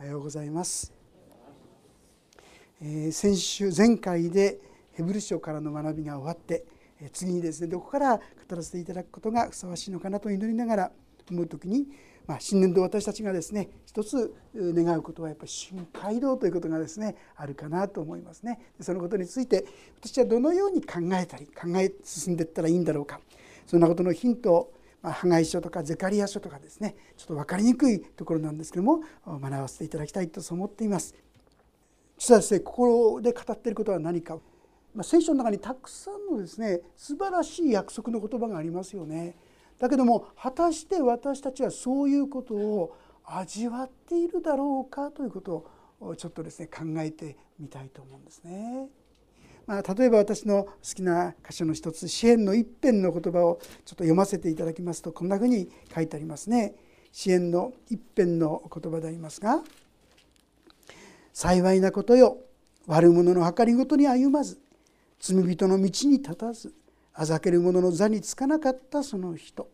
おはようございます、えー、先週前回でヘブル書からの学びが終わって、えー、次にですねどこから語らせていただくことがふさわしいのかなと祈りながら思う時に、まあ、新年度私たちがですね一つ願うことはやっぱり新街道ということがですねあるかなと思いますね。そのことについて私はどのように考えたり考え進んでいったらいいんだろうか。そんなことのヒントをまあ、破壊書とかゼカリア書とかですねちょっと分かりにくいところなんですけども学ばせていただきたいと思っています。実はですねここで語っていることは何か、まあ、聖書の中にたくさんのですね素晴らしい約束の言葉がありますよね。だけども果たして私たちはそういうことを味わっているだろうかということをちょっとですね考えてみたいと思うんですね。まあ、例えば私の好きな箇所の一つ支援の一編の言葉をちょっと読ませていただきますとこんなふうに書いてありますね。支援の一編の言葉でありますが「幸いなことよ悪者の計りごとに歩まず罪人の道に立たずあざける者の座につかなかったその人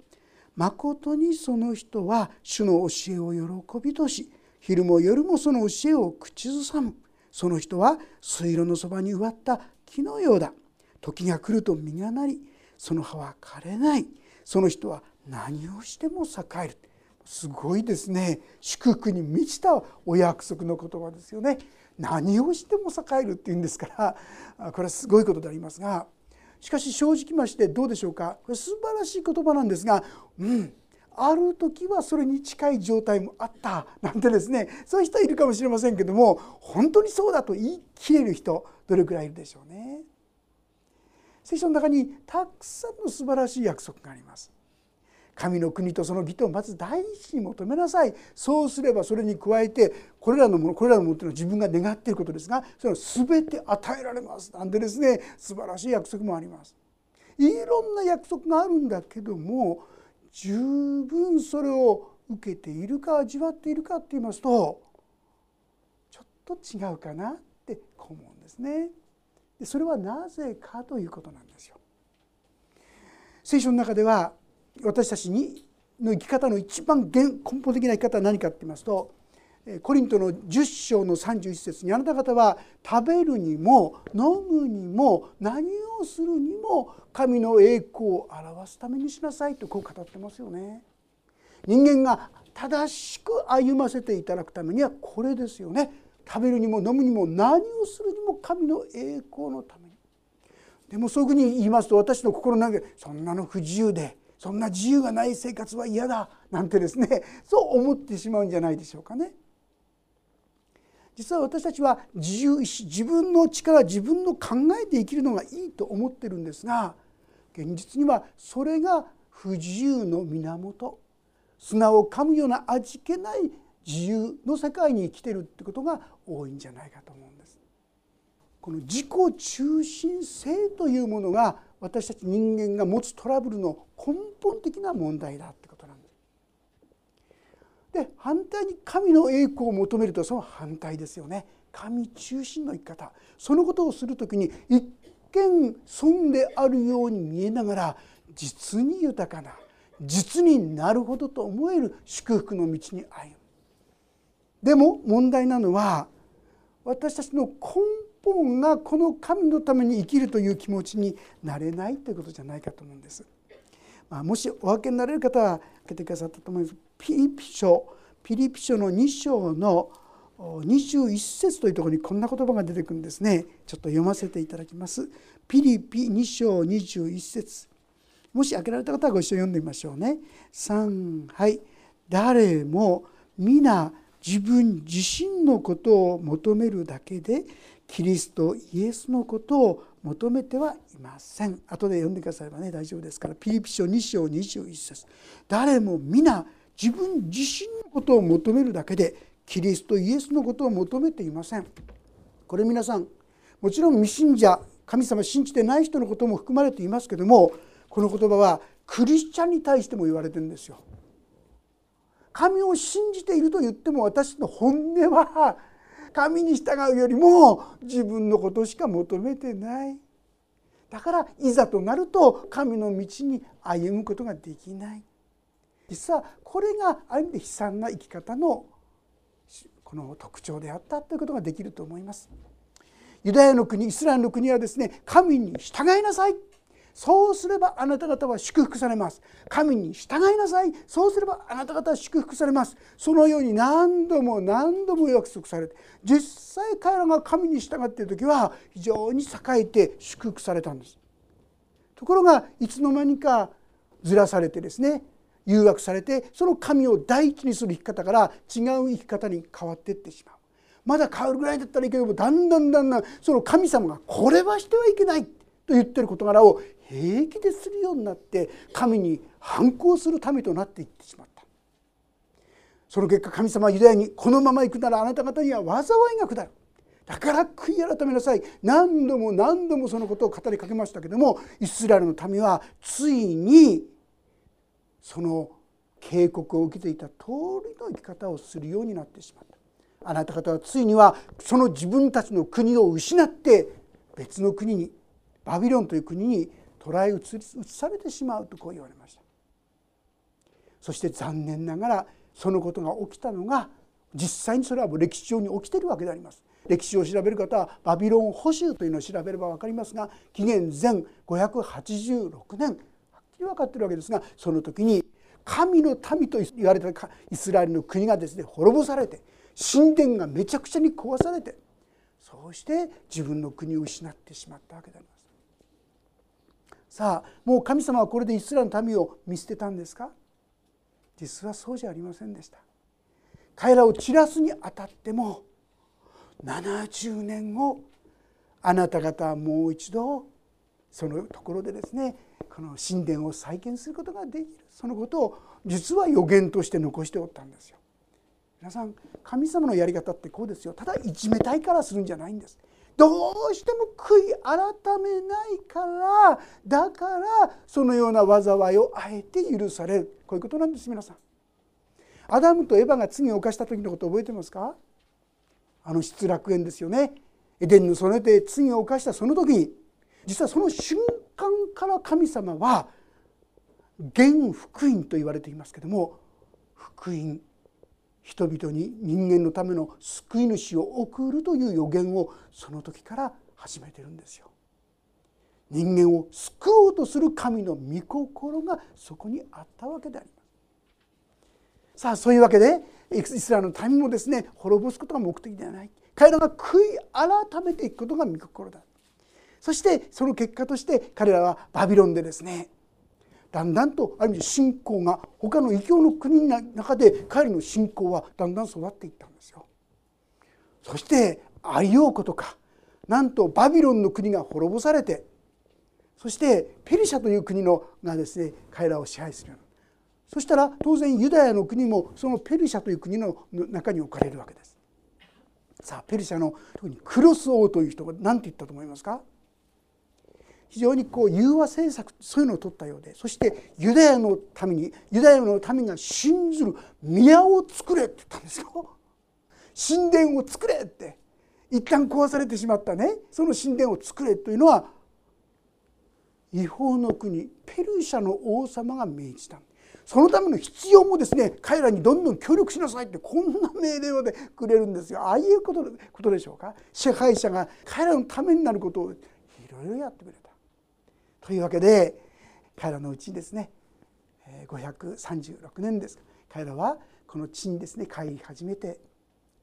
まことにその人は主の教えを喜びとし昼も夜もその教えを口ずさむその人は水路のそばに植わった木のようだ。時が来ると実がなりその葉は枯れない。その人は何をしても栄える。すごいですね。祝福に満ちたお約束の言葉ですよね。何をしても栄えるっていうんですからこれはすごいことでありますが。しかし正直ましてどうでしょうか。これ素晴らしい言葉なんですがうん。ある時はそれに近い状態もあった なんてですねそういう人はいるかもしれませんけども本当にそうだと言い切れる人どれくらいいるでしょうね。聖書の中にたくさんの素晴らしい約束があります。神の国とその義とまず第一に求めなさいそうすればそれに加えてこれらのものこれらのものというのは自分が願っていることですがそれを全て与えられますなんでですね素晴らしい約束もあります。いろんな約束があるんだけども十分それを受けているか味わっているかって言いますとちょっと違うかなって思うんですね。でそれはなぜかということなんですよ。聖書の中では私たちにの生き方の一番根本的な生き方は何かって言いますとコリントの10章の31節にあなた方は食べるにも飲むにも何をするにも神の栄光を表すためにしなさいとこう語ってますよね。人間が正しく歩ませていただくためにはこれですよね。食べるにも飲むにも何をするにも神の栄光のために。でもそういうふうに言いますと私の心の中でそんなの不自由でそんな自由がない生活は嫌だなんてですねそう思ってしまうんじゃないでしょうかね。実は私たちは自由意志自分の力自分の考えで生きるのがいいと思ってるんですが現実にはそれが不自由の源砂を噛むような味気ない自由の世界に生きてるってことが多いんじゃないかと思うんです。この自己中心性というものが私たち人間が持つトラブルの根本的な問題だと。で反対に神の栄光を求めるとその反対ですよね。神中心の生き方そのことをする時に一見損であるように見えながら実に豊かな実になるほどと思える祝福の道に歩む。でも問題なのは私たちの根本がこの神のために生きるという気持ちになれないということじゃないかと思うんです。まあ、もしお分けになれる方は開けてくださったと思います。ピリピ書ピリピ書の2章の21節というところにこんな言葉が出てくるんですね。ちょっと読ませていただきます。ピリピ2章21節もし開けられた方はご一緒に読んでみましょうね。3はい誰も皆自分自身のことを求めるだけでキリストイエスのことを求めてはいません後で読んでくださればね大丈夫ですからピリピ書2章21節誰も皆自分自身のことを求めるだけでキリストイエスのことを求めていません。これ皆さんもちろん未信者神様信じてない人のことも含まれていますけどもこの言葉はクリスチャンに対しても言われてるんですよ。神を信じていると言っても私の本音は神に従うよりも自分のことしか求めてない。だからいざとなると神の道に歩むことができない。実はこれがある意味で悲惨な生き方のこの特徴であったということができると思います。ユダヤの国イスラエルの国はですね神に従いなさい。そうすればあなた方は祝福されます。神に従いなさい。そうすればあなた方は祝福されます。そのように何度も何度も約束されて実際彼らが神に従っている時は非常に栄えて祝福されたんです。ところがいつの間にかずらされてですね誘惑されてその神を第一にする生き方から違う生き方に変わっていってしまう。まだ変わるぐらいだったらいいけどもだんだんだんだんその神様がこれはしてはいけないと言ってる事柄を平気でするようになって神に反抗するためとなっていってしまった。その結果神様はユダヤにこのまま行くならあなた方には災いが下る。だから悔い改めなさい。何度も何度もそのことを語りかけましたけどもイスラエルの民はついにその警告を受けていた通りの生き方をするようになってしまった。あなた方はついにはその自分たちの国を失って別の国にバビロンという国に捕らえ移されてしまうとこう言われました。そして残念ながらそのことが起きたのが実際にそれは歴史上に起きているわけであります。歴史を調べる方はバビロン捕囚というのを調べれば分かりますが紀元前586年きり分かっているわけですがその時に神の民と言われたイスラエルの国がですね滅ぼされて神殿がめちゃくちゃに壊されてそうして自分の国を失ってしまったわけであります。さあもう神様はこれでイスラエルの民を見捨てたんですか？実はそうじゃありませんでした彼らを散らすにあたっても70年後あなた方はもう一度そのところでですねこの神殿を再建することができるそのことを実は予言として残しておったんですよ。皆さん神様のやり方ってこうですよただいじめたいからするんじゃないんです。どうしても悔い改めないからだからそのような災いをあえて許されるこういうことなんです皆さん。アダムとエヴァが罪を犯した時のこと覚えてますか？あの失楽園ですよね。エデンのそれで罪を犯したその時に実はその瞬間から神様は原福音と言われていますけども福音人々に人間のための救い主を送るという予言をその時から始めてるんですよ。人間を救おうとする神の御心がそこにあったわけであります。さあそういうわけでイスラエルの民もですね滅ぼすことが目的ではない彼らが悔い改めていくことが御心だそしてその結果として彼らはバビロンでですねだんだんとある意味信仰が他の異教の国の中で彼の信仰はだんだん育っていったんですよ。そしてアリオーコとかなんとバビロンの国が滅ぼされてそしてペリシャという国のがですね彼らを支配するようなそしたら当然ユダヤの国もそのペルシャという国の中に置かれるわけです。さあペルシャの特にクロス王という人が何て言ったと思いますか？非常にこう融和政策そういうのを取ったようでそしてユダヤのためにユダヤの民が信ずる宮を作れって言ったんですよ。神殿を作れって。一旦壊されてしまったね。その神殿を作れというのは違法の国ペルシャの王様が命じた。そのための必要もですね彼らにどんどん協力しなさいってこんな命令までくれるんですよ。ああいうことことでしょうか。支配者が彼らのためになることをいろいろやってくれた。というわけで彼らのうちにですね536年です。彼らはこの地にですね帰り始めて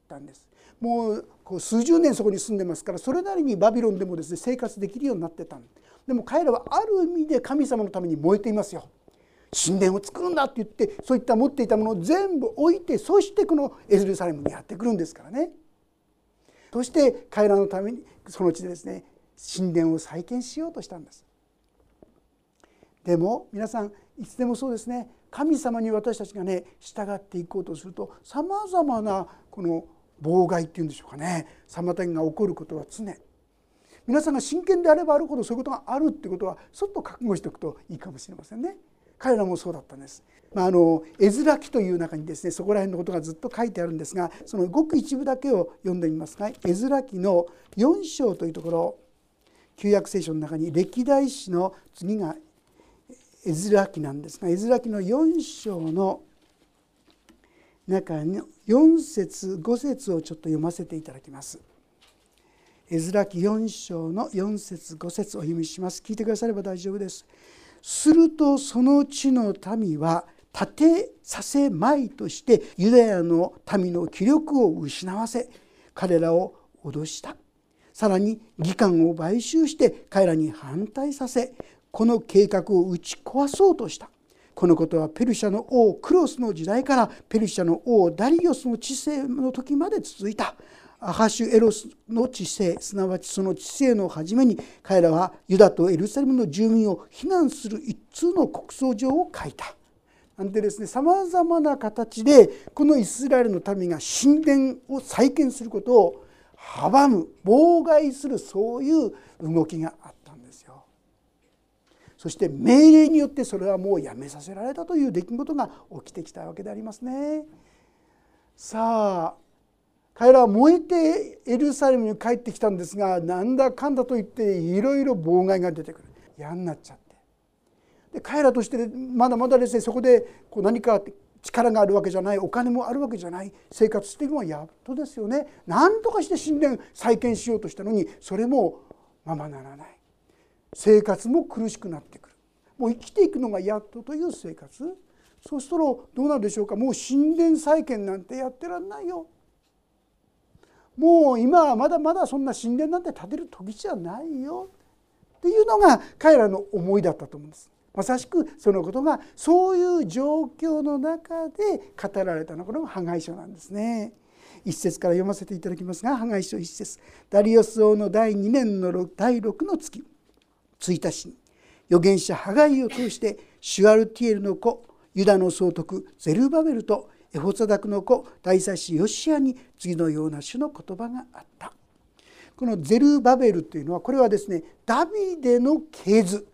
たんです。もうこう数十年そこに住んでますからそれなりにバビロンでもですね生活できるようになってたでも彼らはある意味で神様のために燃えていますよ。神殿を作るんだって言ってそういった持っていたものを全部置いてそしてこのエルサレムにやってくるんですからね。そして彼らのためにその地でですね神殿を再建しようとしたんです。でも皆さんいつでもそうですね神様に私たちがね従っていこうとするとさまざまなこの妨害っていうんでしょうかね妨げが起こることは常皆さんが真剣であればあるほどそういうことがあるっていうことはちょっと覚悟しておくといいかもしれませんね。彼らもそうだったんです。まあ、あの絵面記という中にですねそこら辺のことがずっと書いてあるんですがそのごく一部だけを読んでみますが絵面記の4章というところ旧約聖書の中に歴代史の次が絵面記なんですが絵面記の4章の中の4節5節をちょっと読ませていただきます。絵面記4章の4節5節お読みします。聞いてくだされば大丈夫です。するとその地の民は立てさせまいとしてユダヤの民の気力を失わせ彼らを脅したさらに議官を買収して彼らに反対させこの計画を打ち壊そうとしたこのことはペルシャの王クロスの時代からペルシャの王ダリオスの治世の時まで続いたアハシュエロスの治世すなわちその治世の初めに彼らはユダとエルサレムの住民を非難する一通の国葬状を書いた。なんでですねさまざまな形でこのイスラエルの民が神殿を再建することを阻む妨害するそういう動きがあった。そして命令によってそれはもうやめさせられたという出来事が起きてきたわけでありますね。さあ彼らは燃えてエルサレムに帰ってきたんですがなんだかんだと言っていろいろ妨害が出てくる。嫌になっちゃって。で彼らとしてまだまだですねそこでこう何か力があるわけじゃないお金もあるわけじゃない生活していくのはやっとですよね。何とかして神殿再建しようとしたのにそれもままならない。生活も苦しくなってくる。もう生きていくのがやっとという生活。そうするとどうなるでしょうか。もう神殿再建なんてやってらんないよ。もう今はまだまだそんな神殿なんて建てる時じゃないよ。っていうのが彼らの思いだったと思うんです。まさしくそのことがそういう状況の中で語られたのがこれが破壊書なんですね。一節から読ませていただきますが破壊書一節。ダリオス王の第2年の第6の月。1日に預言者ハガイを通してシュアルティエルの子ユダの総督ゼルバベルとエホザダクの子大祭司ヨシアに次のような種の言葉があった。このゼルバベルというのはこれはですねダビデの系図。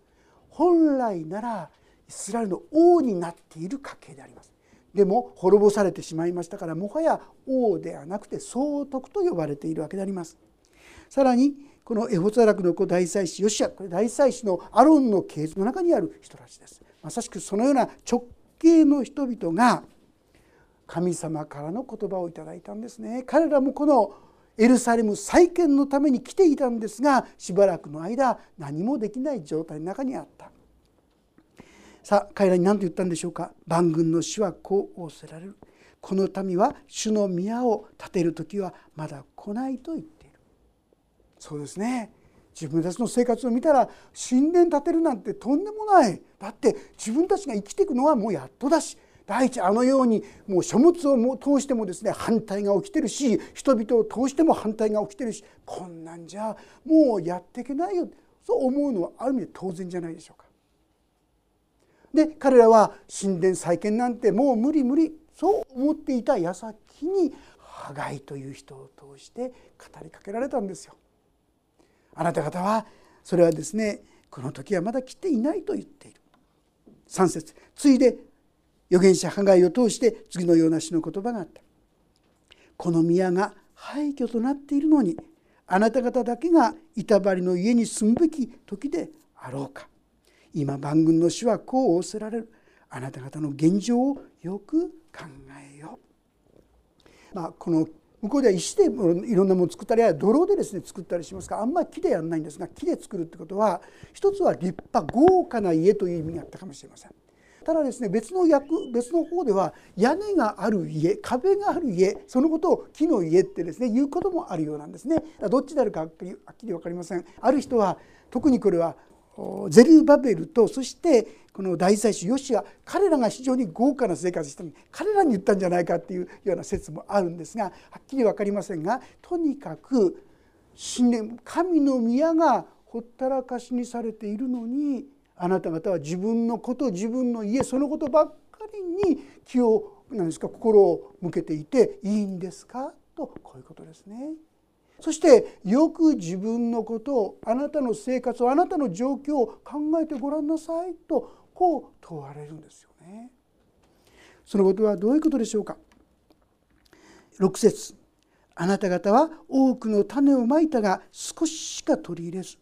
本来ならイスラエルの王になっている家系であります。でも滅ぼされてしまいましたからもはや王ではなくて総督と呼ばれているわけであります。さらにこのエホザラクの子大祭司ヨシアこれ大祭司のアロンの系図の中にある人たちです。まさしくそのような直系の人々が神様からの言葉をいただいたんですね。彼らもこのエルサレム再建のために来ていたんですがしばらくの間何もできない状態の中にあった。さあ彼らに何と言ったんでしょうか？万軍の主はこう仰せられる。この民は主の宮を建てる時はまだ来ないと言っていそうですね。自分たちの生活を見たら神殿建てるなんてとんでもない。だって自分たちが生きていくのはもうやっとだし。第一あのようにもう書物を通してもですね反対が起きてるし人々を通しても反対が起きてるし。こんなんじゃもうやっていけないよ。そう思うのはある意味で当然じゃないでしょうか。で彼らは神殿再建なんてもう無理無理。そう思っていた矢先にハガイという人を通して語りかけられたんですよ。あなた方はそれはですねこの時はまだ来ていないと言っている。3節。ついで預言者ハガイを通して次のような詩の言葉があった。この宮が廃墟となっているのにあなた方だけが板張りの家に住むべき時であろうか。今万軍の主はこう仰せられる。あなた方の現状をよく考えよう、まあ、この向こうでは石でいろんなものを作ったり泥でですね作ったりしますからあんまり木でやらないんですが木で作るってことは一つは立派豪華な家という意味があったかもしれません。ただですね別の役別の方では屋根がある家壁がある家そのことを木の家ってですね言うこともあるようなんですねどっちであるかはっきり分かりませんある人は特にこれはゼルバベルとそしてこの大祭司ヨシア彼らが非常に豪華な生活をしたのに彼らに言ったんじゃないかっていうような説もあるんですがはっきり分かりませんがとにかく神の宮がほったらかしにされているのにあなた方は自分のこと自分の家そのことばっかりに気を何ですか心を向けていていいんですか？とこういうことですね。そしてよく自分のことをあなたの生活をあなたの状況を考えてごらんなさいとこう問われるんですよね。そのことはどういうことでしょうか？6節。あなた方は多くの種をまいたが少ししか取り入れず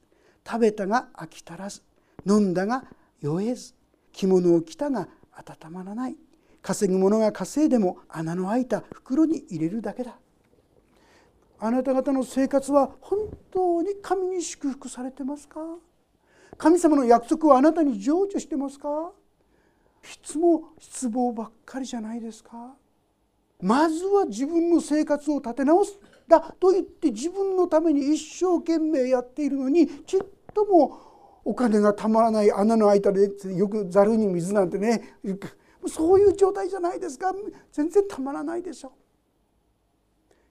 食べたが飽き足らず飲んだが酔えず着物を着たが温まらない。稼ぐ者が稼いでも穴の開いた袋に入れるだけだ。あなた方の生活は本当に神に祝福されてますか？神様の約束はあなたに成就してますか？いつも失望ばっかりじゃないですか？まずは自分の生活を立て直すだと言って自分のために一生懸命やっているのにちっともお金がたまらない穴の開いたでよくざるに水なんてねそういう状態じゃないですか？全然たまらないでしょ。う。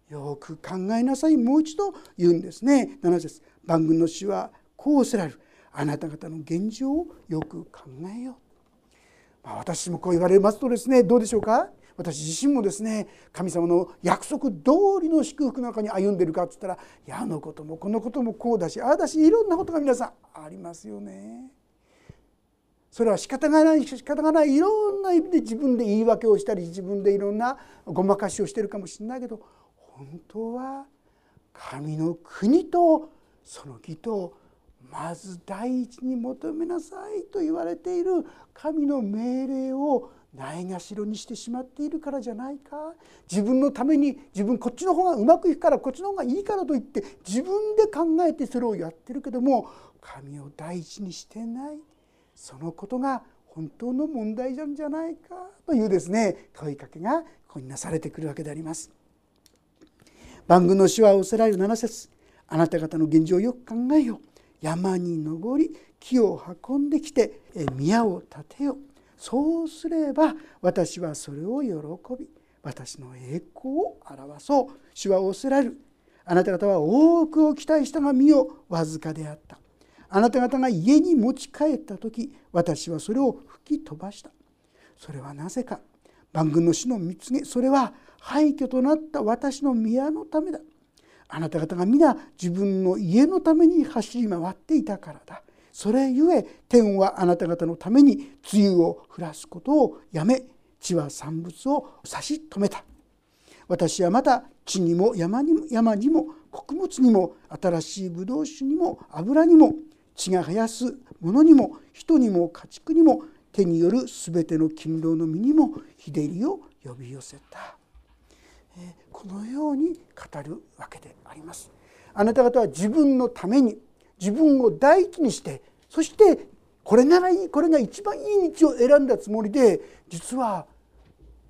よく考えなさい。もう一度言うんですね。7節。番組の詩はこうおせられる。あなた方の現状をよく考えよう、まあ、私もこう言われますとですねどうでしょうか？私自身もですね神様の約束通りの祝福の中に歩んでるかっつったらいやあのこともこのこともこうだしああだしいろんなことが皆さんありますよね。それは仕方がない仕方がない。いろんな意味で自分で言い訳をしたり自分でいろんなごまかしをしてるかもしれないけど本当は神の国とその義とまず第一に求めなさいと言われている神の命令をないがしろにしてしまっているからじゃないか自分のために自分こっちの方がうまくいくからこっちの方がいいからといって自分で考えてそれをやってるけども神を第一にしてないそのことが本当の問題なんじゃないかというですね問いかけがここになされてくるわけであります。番組の手話をせられる7節。あなた方の現状をよく考えよ山に登り木を運んできて宮を建てよそうすれば私はそれを喜び私の栄光を表そう。主は仰せられる。あなた方は多くを期待したが身をわずかであった。あなた方が家に持ち帰った時私はそれを吹き飛ばした。それはなぜか。万軍の死の蜜げそれは廃墟となった私の宮のためだ。あなた方が皆自分の家のために走り回っていたからだ。それゆえ天はあなた方のために梅雨を降らすことをやめ地は産物を差し止めた。私はまた地にも山にも山にも穀物にも新しいブドウ酒にも油にも血が生やすものにも人にも家畜にも手による全ての勤労の身にも日照りを呼び寄せた。このように語るわけであります。あなた方は自分のために自分を第一にしてそしてこれならいいこれが一番いい道を選んだつもりで実は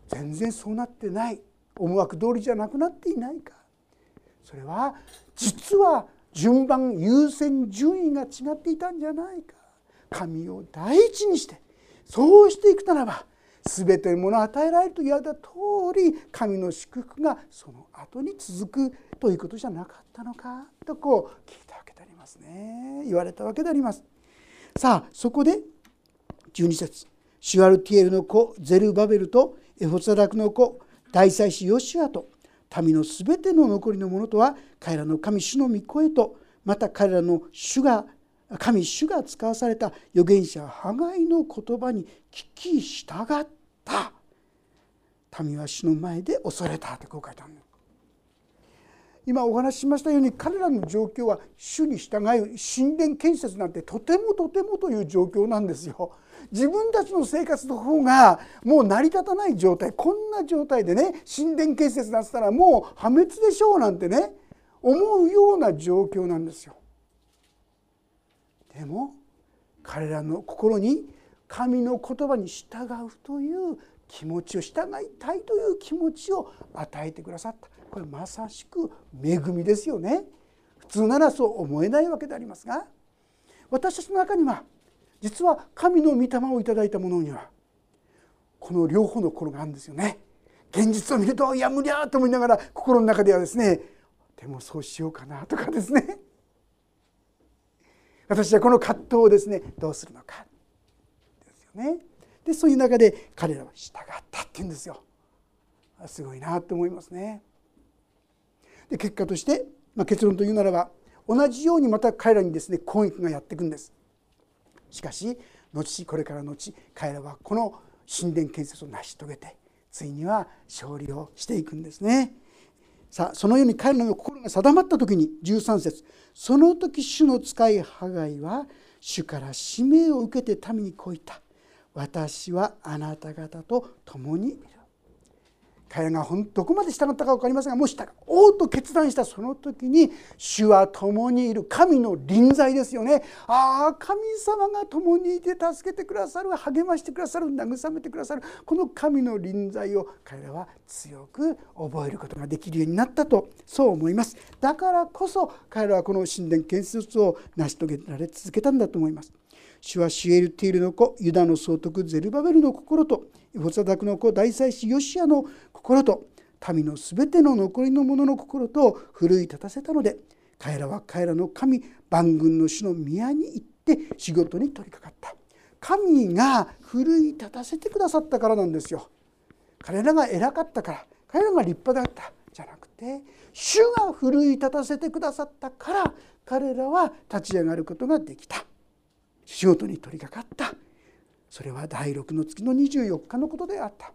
全然そうなってない。思惑通りじゃなくなっていないか。それは実は順番優先順位が違っていたんじゃないか。神を第一にしてそうしていくならば全てのものを与えられると言われた通り神の祝福がその後に続くということじゃなかったのかとこう聞いたわけでありますね言われたわけであります。さあそこで12節シュアルティエルの子ゼルバベルとエホサダクの子大祭司ヨシュアと民のすべての残りのものとは彼らの神主の御声とまた彼らの主が神主が使わされた預言者ハガイの言葉に聞き従った民は主の前で恐れたってこう書いてあるの今お話ししましたように彼らの状況は主に従い神殿建設なんてとてもとてもという状況なんですよ。自分たちの生活の方がもう成り立たない状態こんな状態でね神殿建設なったらもう破滅でしょうなんてね思うような状況なんですよ。でも彼らの心に神の言葉に従うという気持ちを従いたいという気持ちを与えてくださった。これまさしく恵みですよね。普通ならそう思えないわけでありますが私たちの中には実は神の御霊をいただいた者にはこの両方の心があるんですよね。現実を見るといや無理やと思いながら心の中ではですねでもそうしようかなとかですね。私はこの葛藤をですねどうするのか。ね。でそういう中で彼らは従ったって言うんですよ。すごいなと思いますね。で結果として、まあ、結論というならば同じようにまた彼らにですね攻撃がやっていくんです。しかし後これから後彼らはこの神殿建設を成し遂げてついには勝利をしていくんですね。さあそのように彼らの心が定まった時に13節その時主の使いハガイは主から使命を受けて民にこう言った。私はあなた方と共にいる。彼らがどこまで従ったか分かりませんがもし従おうと決断したその時に主は共にいる神の臨在ですよね。ああ神様が共にいて助けてくださる励ましてくださる慰めてくださる。この神の臨在を彼らは強く覚えることができるようになったとそう思います。だからこそ彼らはこの神殿建設を成し遂げられ続けたんだと思います。主はシエルティールの子ユダの総督ゼルバベルの心とエホザダクの子大祭司ヨシアの心と民のすべての残りの者の心と奮い立たせたので彼らは彼らの神万軍の主の宮に行って仕事に取り掛かった。神が奮い立たせてくださったからなんですよ。彼らが偉かったから彼らが立派だった。じゃなくて主が奮い立たせてくださったから彼らは立ち上がることができた。仕事に取り掛かった。それは第6の月の24日のことであった、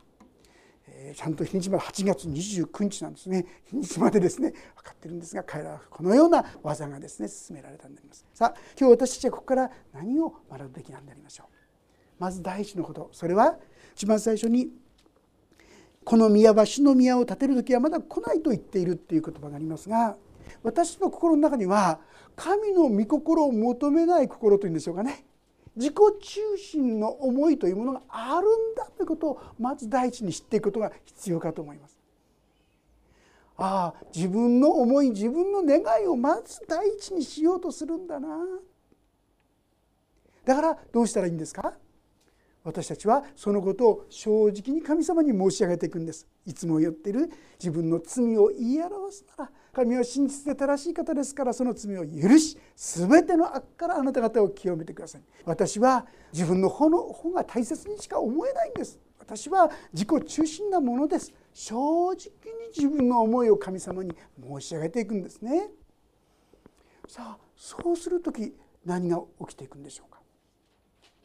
えー、ちゃんと日にちまで8月29日なんですね。日にちまでですね。分かってるんですが彼らはこのような技がですね進められたんであります。さあ今日私たちはここから何を学ぶべきなんでありましょう。まず第一のこと。それは一番最初にこの宮は主の宮を建てる時はまだ来ないと言っているっていう言葉がありますが私の心の中には神の御心を求めない心というんでしょうかね。自己中心の思いというものがあるんだということをまず第一に知っていくことが必要かと思います。ああ自分の思い自分の願いをまず第一にしようとするんだな。だからどうしたらいいんですか？私たちはそのことを正直に神様に申し上げていくんです。いつも言ってる自分の罪を言い表すなら神は真実で正しい方ですからその罪を許し全ての悪からあなた方を清めてください。私は自分の方の方が大切にしか思えないんです。私は自己中心なものです。正直に自分の思いを神様に申し上げていくんですね。さあそうする時何が起きていくんでしょう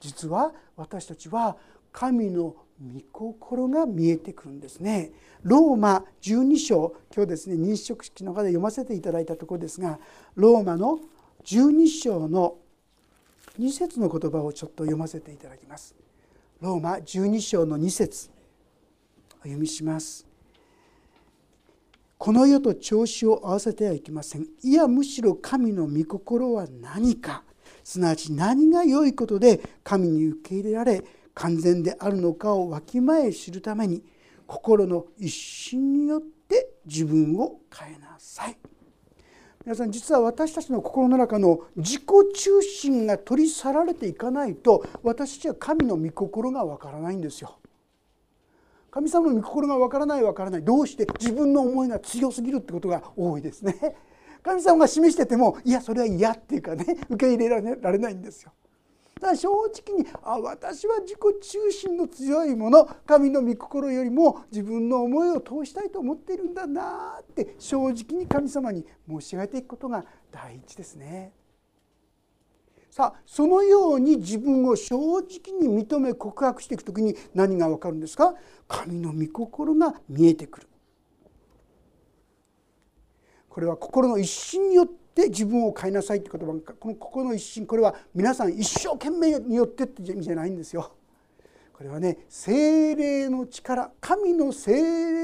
実は私たちは神の御心が見えてくるんですね。ローマ12章今日ですね認識式の中で読ませていただいたところですがローマの12章の2節の言葉をちょっと読ませていただきます。ローマ12章の2節お読みします。この世と調子を合わせてはいけません。いやむしろ神の御心は何かすなわち何が良いことで神に受け入れられ完全であるのかをわきまえ知るために心の一心によって自分を変えなさい皆さん実は私たちの心の中の自己中心が取り去られていかないと私たちは神の御心がわからないんですよ。神様の御心がわからないわからないどうして自分の思いが強すぎるってことが多いですね。神様が示しててもいやそれは嫌っていうかね 受け入れられないんですよ。だから正直にあ私は自己中心の強いもの神の御心よりも自分の思いを通したいと思っているんだなって正直に神様に申し上げていくことが第一ですね。さあそのように自分を正直に認め告白していく時に何が分かるんですか？神の御心が見えてくる。これは心の一心によって自分を変えなさいって言葉この心の一心これは皆さん一生懸命によってって意味じゃないんですよ。これはね精霊の力神の精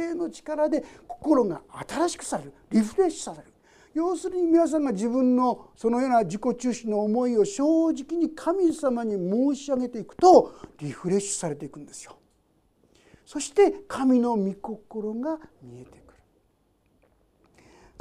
霊の力で心が新しくされるリフレッシュされる要するに皆さんが自分のそのような自己中心の思いを正直に神様に申し上げていくとリフレッシュされていくんですよ。そして神の御心が見えて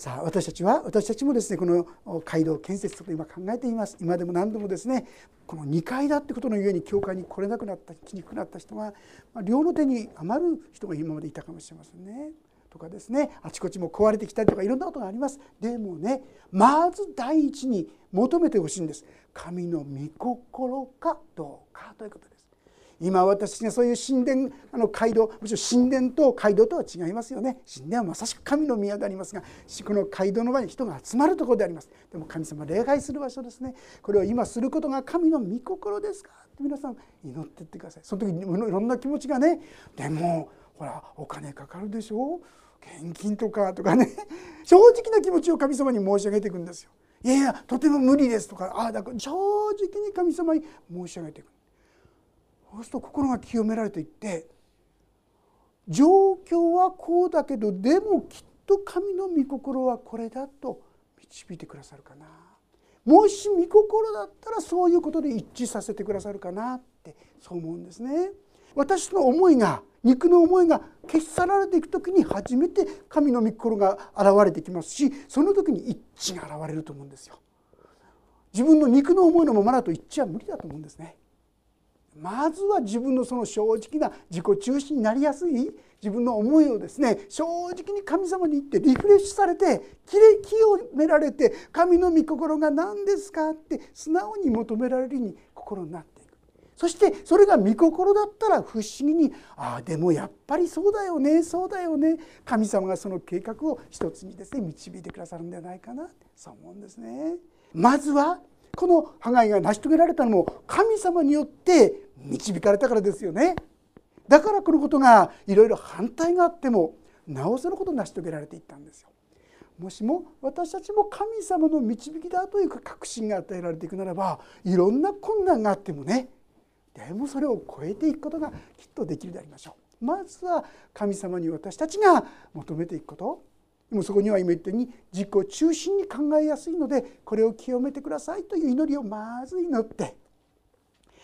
さあ私たちは私たちもですねこの街道建設とか今考えています。今でも何度もですねこの2階だってことのゆえに教会に来れなくなった来にくくなった人が、ま、両の手に余る人が今までいたかもしれませんね。とかですねあちこちも壊れてきたりとかいろんなことがあります。でもねまず第一に求めてほしいんです。神の御心かどうかということ。今私がそういう神殿あの街道もちろん神殿と街道とは違いますよね。神殿はまさしく神の宮でありますがこの街道の場に人が集まるところであります。でも神様礼拝する場所ですね。これを今することが神の御心ですか？って皆さん祈ってってください。その時にいろんな気持ちがねでもほらお金かかるでしょ？献金とかとかね。正直な気持ちを神様に申し上げていくんですよ。いやいやとても無理ですとか。ああだから正直に神様に申し上げていく。そうすると心が清められていって状況はこうだけどでもきっと神の御心はこれだと導いてくださるかなもし御心だったらそういうことで一致させてくださるかなってそう思うんですね。私の思いが肉の思いが消し去られていく時に初めて神の御心が現れてきますしその時に一致が現れると思うんですよ。自分の肉の思いのままだと一致は無理だと思うんですね。まずは自分のその正直な自己中心になりやすい自分の思いをですね正直に神様に言ってリフレッシュされてきれ清められて神の御心が何ですかって素直に求められるに心になっていくそしてそれが御心だったら不思議にああでもやっぱりそうだよねそうだよね神様がその計画を一つにですね導いてくださるんではないかなそう思うんですね。まずはこの破壊が成し遂げられたのも神様によって導かれたからですよね。だからこのことがいろいろ反対があってもなおさらこと成し遂げられていったんですよ。もしも私たちも神様の導きだという確信が与えられていくならばいろんな困難があってもねでもそれを超えていくことがきっとできるでありましょう。まずは神様に私たちが求めていくこと。でもそこには今言ったように自己中心に考えやすいのでこれを清めてくださいという祈りをまず祈って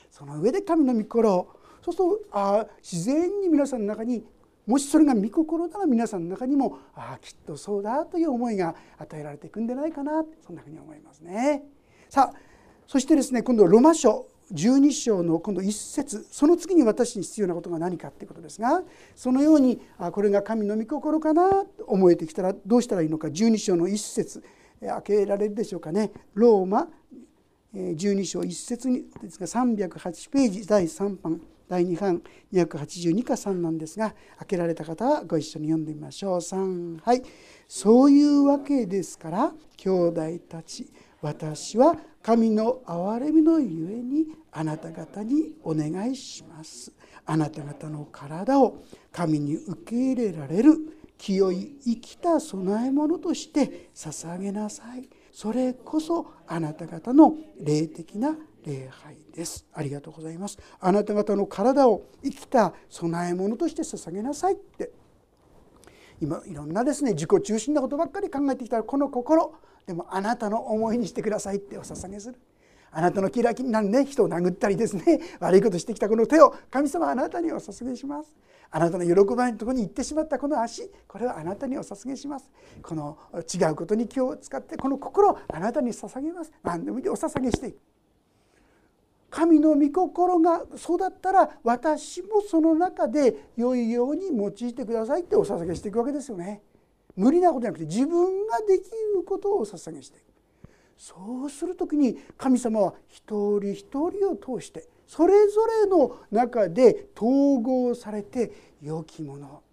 その上で神の御心そうするとあ自然に皆さんの中にもしそれが御心なら皆さんの中にもあきっとそうだという思いが与えられていくんじゃないかなそんなふうに思いますね。さあそしてですね今度はロマ書12章の今度1節その次に私に必要なことが何かっていうことですがそのようにあこれが神の御心かなと思えてきたらどうしたらいいのか12章の1節開けられるでしょうかねローマ12章1節にですが308ページ第3版第2版282か3なんですが開けられた方はご一緒に読んでみましょう。3はい。そういうわけですから兄弟たち私は神の憐れみのゆえにあなた方にお願いします。あなた方の体を神に受け入れられる清い生きた供え物として捧げなさい。それこそあなた方の霊的な礼拝です。ありがとうございます。あなた方の体を生きた供え物として捧げなさいって。今いろんなですね自己中心なことばっかり考えてきたらこの心。でもあなたの思いにしてくださいってお捧げする。あなたの嫌いになね。人を殴ったりですね。悪いことしてきたこの手を。神様あなたにお捧げします。あなたの喜ばないところに行ってしまったこの足。これはあなたにお捧げします。この違うことに気を使ってこの心をあなたに捧げます。何でもいいお捧げしていく。神の御心がそうだったら私もその中で良いように用いてくださいってお捧げしていくわけですよね。無理なことじゃなくて自分ができることをお捧げしていく。そうする時に神様は一人一人を通してそれぞれの中で統合されて良きもの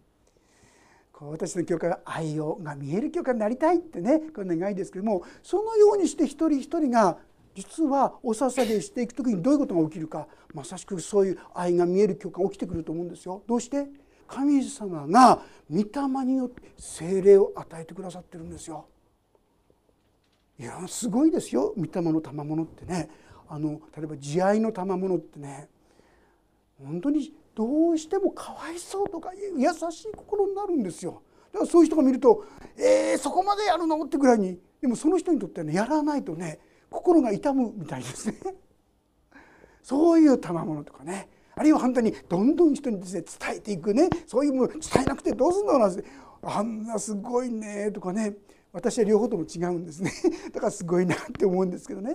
こう私の教会は愛をが見える教会になりたいってねこれ願いですけどもそのようにして一人一人が実はお捧げしていく時にどういうことが起きるかまさしくそういう愛が見える教会が起きてくると思うんですよ。どうして？神様が御霊によって精霊を与えてくださってるんですよ。いやすごいですよ。御霊の賜物ってね。あの例えば慈愛の賜物ってね。本当にどうしてもかわいそうとか優しい心になるんですよ。だからそういう人が見ると「えー、そこまでやるの?」ってぐらいに。でもその人にとってはねやらないとね心が痛むみたいですね。そういう賜物とかね。あるいは反対にどんどん人にですね伝えていくね。そういうもの伝えなくてどうすんのなんて。あんなすごいねとかね。私は両方とも違うんですね。だからすごいなって思うんですけどね。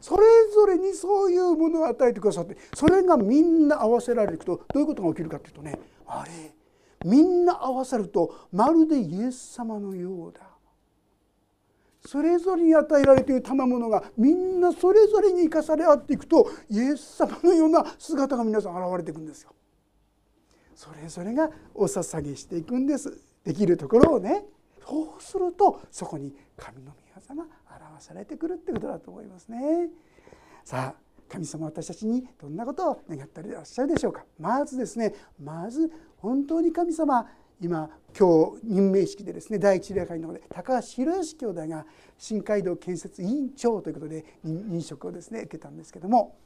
それぞれにそういうものを与えてくださってそれがみんな合わせられていくとどういうことが起きるかっていうとねあれみんな合わさるとまるでイエス様のようだ。それぞれに与えられている賜物がみんなそれぞれに生かされ合っていくとイエス様のような姿が皆さん現れていくんですよ。それぞれがお捧げしていくんです。できるところをね。そうするとそこに神の御業が表されてくるってことだと思いますね。さあ神様私たちにどんなことを願っていらっしゃるでしょうか？まずですねまず本当に神様今今日任命式でですね第一礼拝の方で高橋宏義兄弟が新街道建設委員長ということで任職をですね受けたんですけども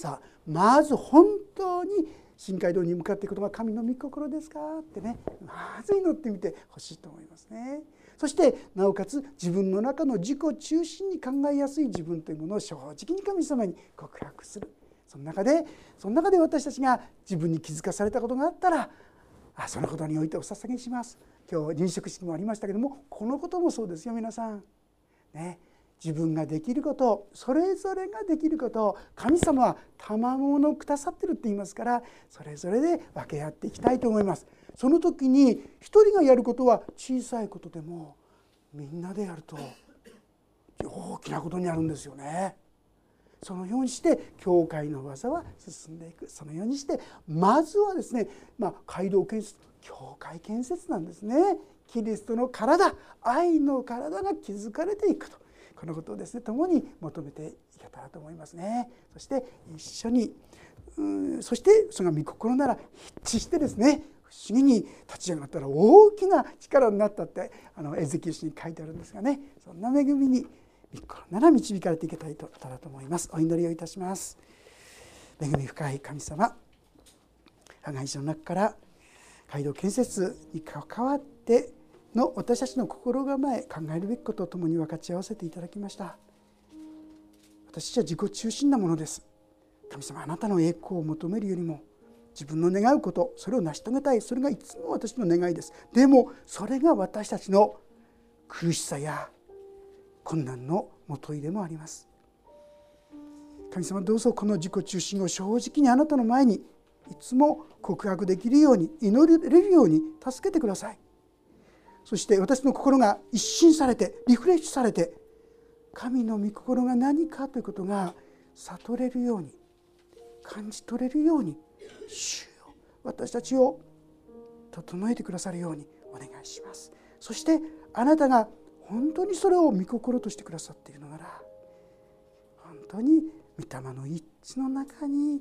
さあまず本当に深海道に向かっていくことが神の御心ですか？ってね。まず祈ってみてほしいと思いますね。そしてなおかつ自分の中の自己中心に考えやすい自分というものを正直に神様に告白する。その中でその中で私たちが自分に気づかされたことがあったらあそのことにおいてお捧げします。今日臨職式もありましたけどもこのこともそうですよ皆さん。ね。自分ができることそれぞれができること神様は賜物をくださってるって言いますからそれぞれで分け合っていきたいと思います。その時に一人がやることは小さいことでもみんなでやると大きなことになるんですよね。そのようにして教会の技は進んでいくそのようにしてまずはですね、まあ、街道建設教会建設なんですねキリストの体愛の体が築かれていくとこのことをですね共に求めていけたらと思いますね。そして一緒にうんそしてその御心なら一致してですね不思議に立ち上がったら大きな力になったってあのエゼキエルに書いてあるんですがねそんな恵みに御心なら導かれていけたらとと思います。お祈りをいたします。恵み深い神様破壊者の中から街道建設に関わっての私たちの心構え考えるべきことを共に分かち合わせていただきました。私たちは自己中心なものです。神様あなたの栄光を求めるよりも自分の願うことそれを成し遂げたい。それがいつも私の願いです。でもそれが私たちの苦しさや困難のもといでもあります。神様どうぞこの自己中心を正直にあなたの前にいつも告白できるように祈れるように助けてください。そして私の心が一新されてリフレッシュされて神の御心が何かということが悟れるように感じ取れるように主よ私たちを整えてくださるようにお願いします。そしてあなたが本当にそれを御心としてくださっているのなら本当に御霊の一致の中に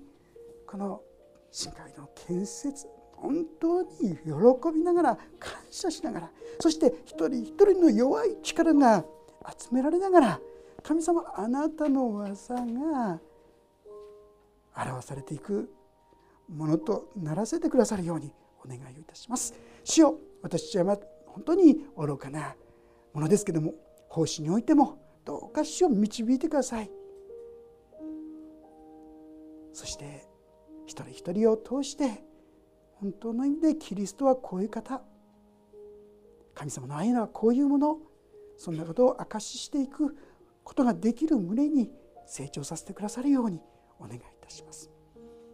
この深海の建設本当に喜びながら感謝しながらそして一人一人の弱い力が集められながら神様あなたの技が表されていくものとならせてくださるようにお願いをいたします。主よ私は本当に愚かなものですけども奉仕においてもどうか主を導いてください。そして一人一人を通して本当の意味でキリストはこういう方神様の愛はこういうものそんなことを証ししていくことができる胸に成長させてくださるようにお願いいたします。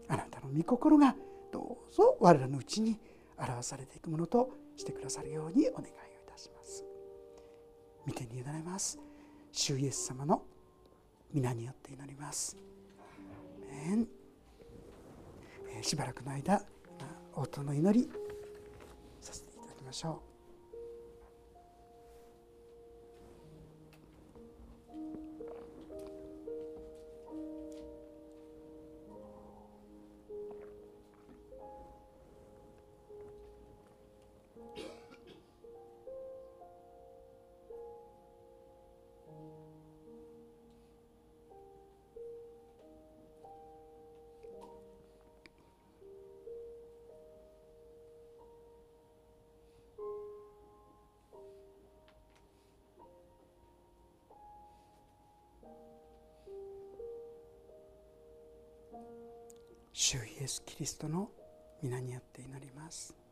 あなたの御心がどうぞ我らのうちに表されていくものとしてくださるようにお願いをいたします。見てに委ねます。主イエス様の皆によって祈ります。しばらくの間応答の祈りさせていただきましょう。エス・キリストの皆によって祈ります。